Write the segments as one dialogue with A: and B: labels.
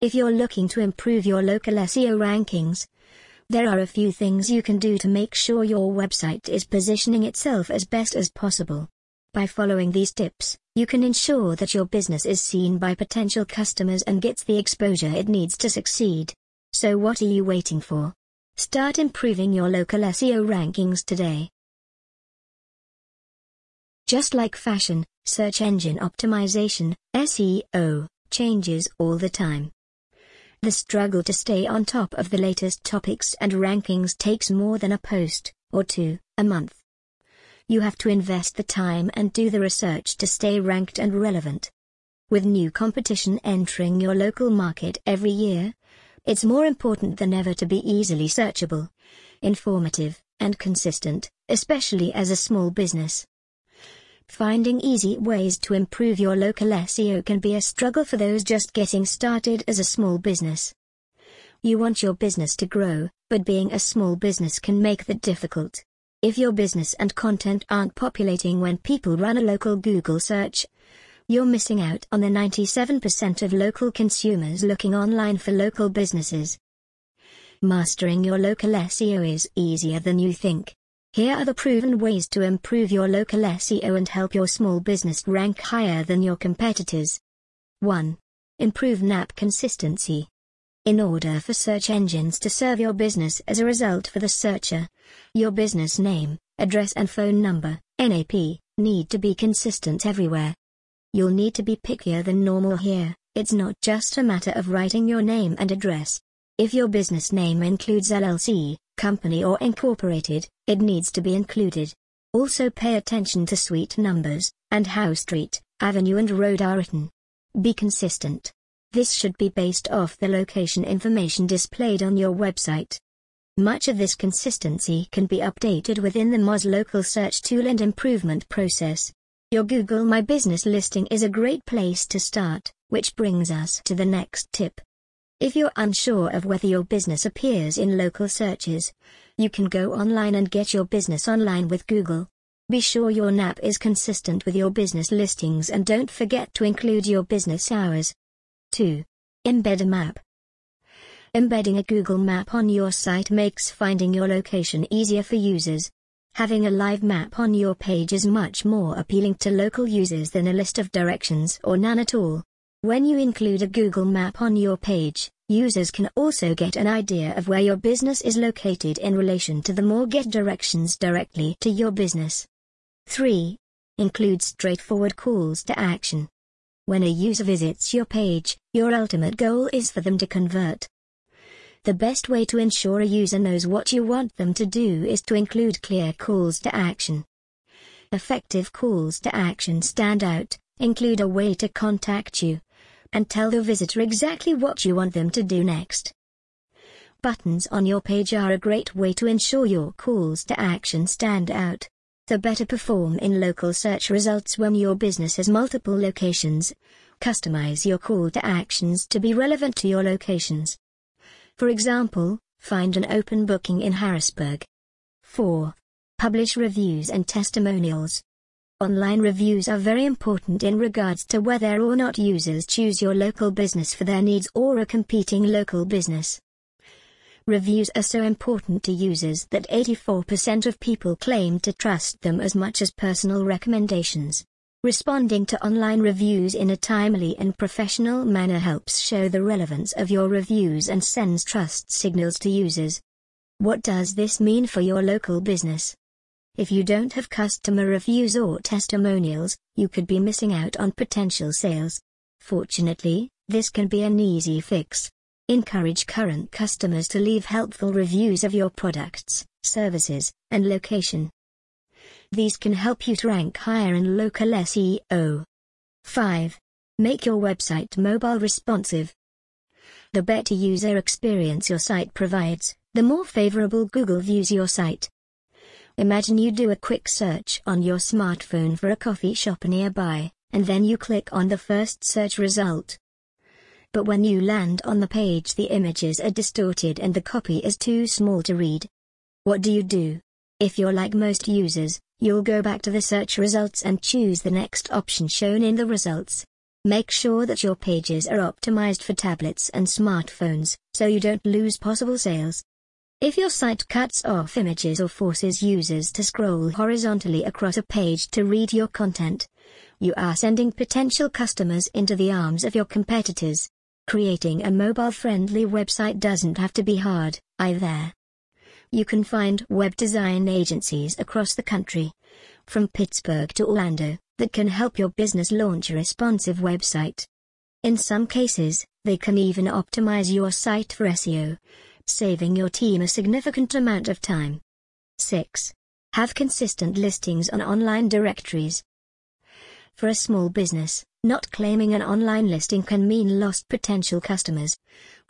A: If you're looking to improve your local SEO rankings, there are a few things you can do to make sure your website is positioning itself as best as possible. By following these tips, you can ensure that your business is seen by potential customers and gets the exposure it needs to succeed. So what are you waiting for? Start improving your local SEO rankings today. Just like fashion, search engine optimization, SEO, changes all the time. The struggle to stay on top of the latest topics and rankings takes more than a post, or two, a month. You have to invest the time and do the research to stay ranked and relevant. With new competition entering your local market every year, it's more important than ever to be easily searchable, informative, and consistent, especially as a small business. Finding easy ways to improve your local SEO can be a struggle for those just getting started as a small business. You want your business to grow, but being a small business can make that difficult. If your business and content aren't populating when people run a local Google search, you're missing out on the 97% of local consumers looking online for local businesses. Mastering your local SEO is easier than you think. Here are the proven ways to improve your local SEO and help your small business rank higher than your competitors. 1. Improve NAP consistency. In order for search engines to serve your business as a result for the searcher, your business name, address and phone number, NAP, need to be consistent everywhere. You'll need to be pickier than normal here, it's not just a matter of writing your name and address. If your business name includes LLC, company or incorporated, it needs to be included. Also pay attention to suite numbers, and how street, avenue and road are written. Be consistent. This should be based off the location information displayed on your website. Much of this consistency can be updated within the Moz local search tool and improvement process. Your Google My Business listing is a great place to start, which brings us to the next tip. If you're unsure of whether your business appears in local searches, you can go online and get your business online with Google. Be sure your NAP is consistent with your business listings and don't forget to include your business hours. 2. Embed a map. Embedding a Google map on your site makes finding your location easier for users. Having a live map on your page is much more appealing to local users than a list of directions or none at all. When you include a Google map on your page, users can also get an idea of where your business is located in relation to the more get directions directly to your business. 3. Include straightforward calls to action. When a user visits your page, your ultimate goal is for them to convert. The best way to ensure a user knows what you want them to do is to include clear calls to action. Effective calls to action stand out, include a way to contact you, and tell the visitor exactly what you want them to do next. Buttons on your page are a great way to ensure your calls to action stand out to better perform in local search results when your business has multiple locations. Customize your call to actions to be relevant to your locations. For example, find an open booking in Harrisburg. 4. Publish reviews and testimonials. Online reviews are very important in regards to whether or not users choose your local business for their needs or a competing local business. Reviews are so important to users that 84% of people claim to trust them as much as personal recommendations. Responding to online reviews in a timely and professional manner helps show the relevance of your reviews and sends trust signals to users. What does this mean for your local business? If you don't have customer reviews or testimonials, you could be missing out on potential sales. Fortunately, this can be an easy fix. Encourage current customers to leave helpful reviews of your products, services, and location. These can help you to rank higher in local SEO. 5. Make your website mobile responsive. The better user experience your site provides, the more favorable Google views your site. Imagine you do a quick search on your smartphone for a coffee shop nearby, and then you click on the first search result but when you land on the page the images are distorted and the copy is too small to read. What do you do? If you're like most users, you'll go back to the search results and choose the next option shown in the results. Make sure that your pages are optimized for tablets and smartphones, so you don't lose possible sales. If your site cuts off images or forces users to scroll horizontally across a page to read your content, you are sending potential customers into the arms of your competitors. Creating a mobile-friendly website doesn't have to be hard, either. You can find web design agencies across the country, from Pittsburgh to Orlando, that can help your business launch a responsive website. In some cases, they can even optimize your site for SEO, saving your team a significant amount of time. 6. Have consistent listings on online directories. For a small business, not claiming an online listing can mean lost potential customers,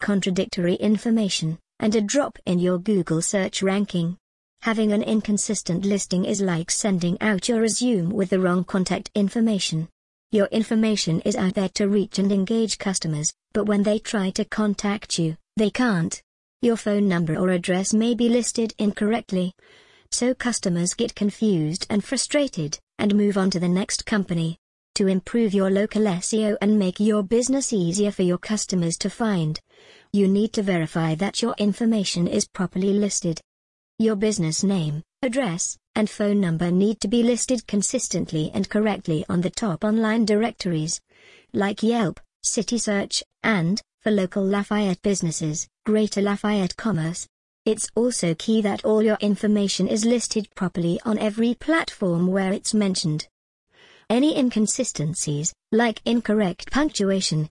A: contradictory information, and a drop in your Google search ranking. Having an inconsistent listing is like sending out your resume with the wrong contact information. Your information is out there to reach and engage customers, but when they try to contact you, they can't. Your phone number or address may be listed incorrectly. So customers get confused and frustrated, and move on to the next company to improve your local SEO and make your business easier for your customers to find. You need to verify that your information is properly listed. Your business name, address, and phone number need to be listed consistently and correctly on the top online directories, like Yelp, Citysearch, and, for local Lafayette businesses, Greater Lafayette Commerce. It's also key that all your information is listed properly on every platform where it's mentioned. Any inconsistencies, like incorrect punctuation,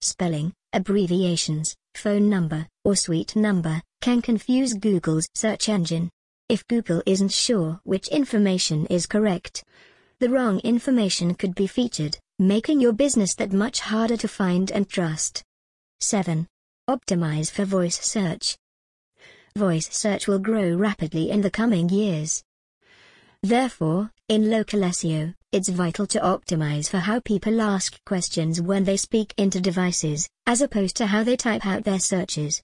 A: spelling, abbreviations, phone number, or suite number, can confuse Google's search engine. If Google isn't sure which information is correct, the wrong information could be featured, making your business that much harder to find and trust. 7. Optimize for voice search. Voice search will grow rapidly in the coming years. Therefore, in local SEO, it's vital to optimize for how people ask questions when they speak into devices, as opposed to how they type out their searches.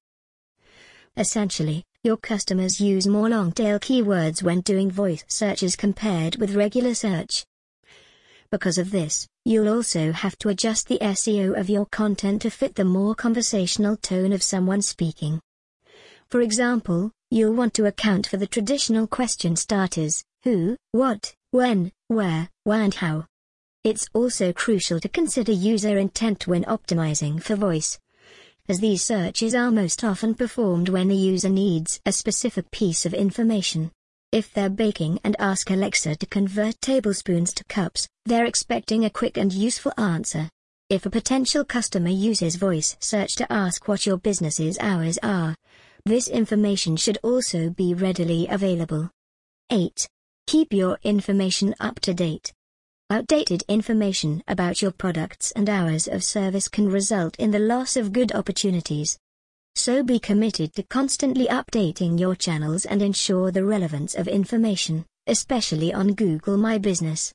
A: Essentially, your customers use more long-tail keywords when doing voice searches compared with regular search. Because of this, you'll also have to adjust the SEO of your content to fit the more conversational tone of someone speaking. For example, you'll want to account for the traditional question starters, who, what, when, where, why and how. It's also crucial to consider user intent when optimizing for voice, as these searches are most often performed when the user needs a specific piece of information. If they're baking and ask Alexa to convert tablespoons to cups, they're expecting a quick and useful answer. If a potential customer uses voice search to ask what your business's hours are, this information should also be readily available. 8. Keep your information up to date. Outdated information about your products and hours of service can result in the loss of good opportunities. So be committed to constantly updating your channels and ensure the relevance of information, especially on Google My Business.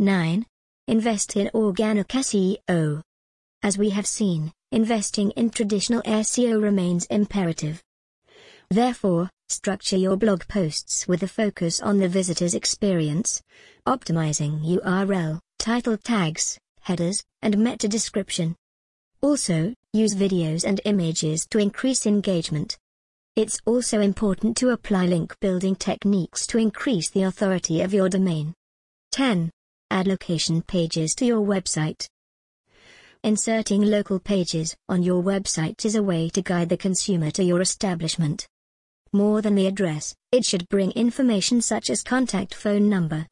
A: 9. Invest in organic SEO. As we have seen, investing in traditional SEO remains imperative. Therefore, Structure your blog posts with a focus on the visitor's experience, optimizing URL, title tags, headers, and meta description. Also, use videos and images to increase engagement. It's also important to apply link building techniques to increase the authority of your domain. 10. Add location pages to your website. Inserting local pages on your website is a way to guide the consumer to your establishment more than the address, it should bring information such as contact phone number,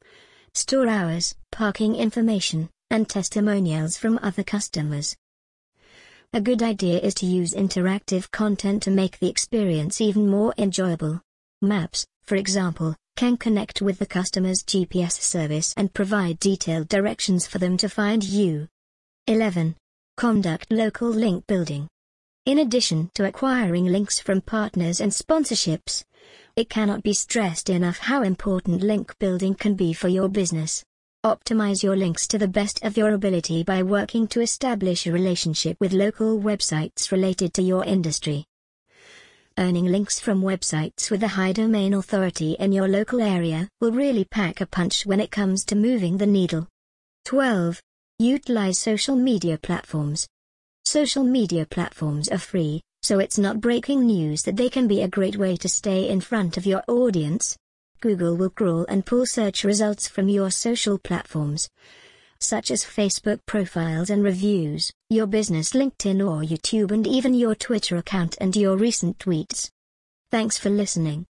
A: store hours, parking information, and testimonials from other customers. A good idea is to use interactive content to make the experience even more enjoyable. Maps, for example, can connect with the customer's GPS service and provide detailed directions for them to find you. 11. Conduct local link building. In addition to acquiring links from partners and sponsorships, it cannot be stressed enough how important link building can be for your business. Optimize your links to the best of your ability by working to establish a relationship with local websites related to your industry. Earning links from websites with a high domain authority in your local area will really pack a punch when it comes to moving the needle. 12. Utilize social media platforms. Social media platforms are free, so it's not breaking news that they can be a great way to stay in front of your audience. Google will crawl and pull search results from your social platforms, such as Facebook profiles and reviews, your business LinkedIn or YouTube and even your Twitter account and your recent tweets. Thanks for listening.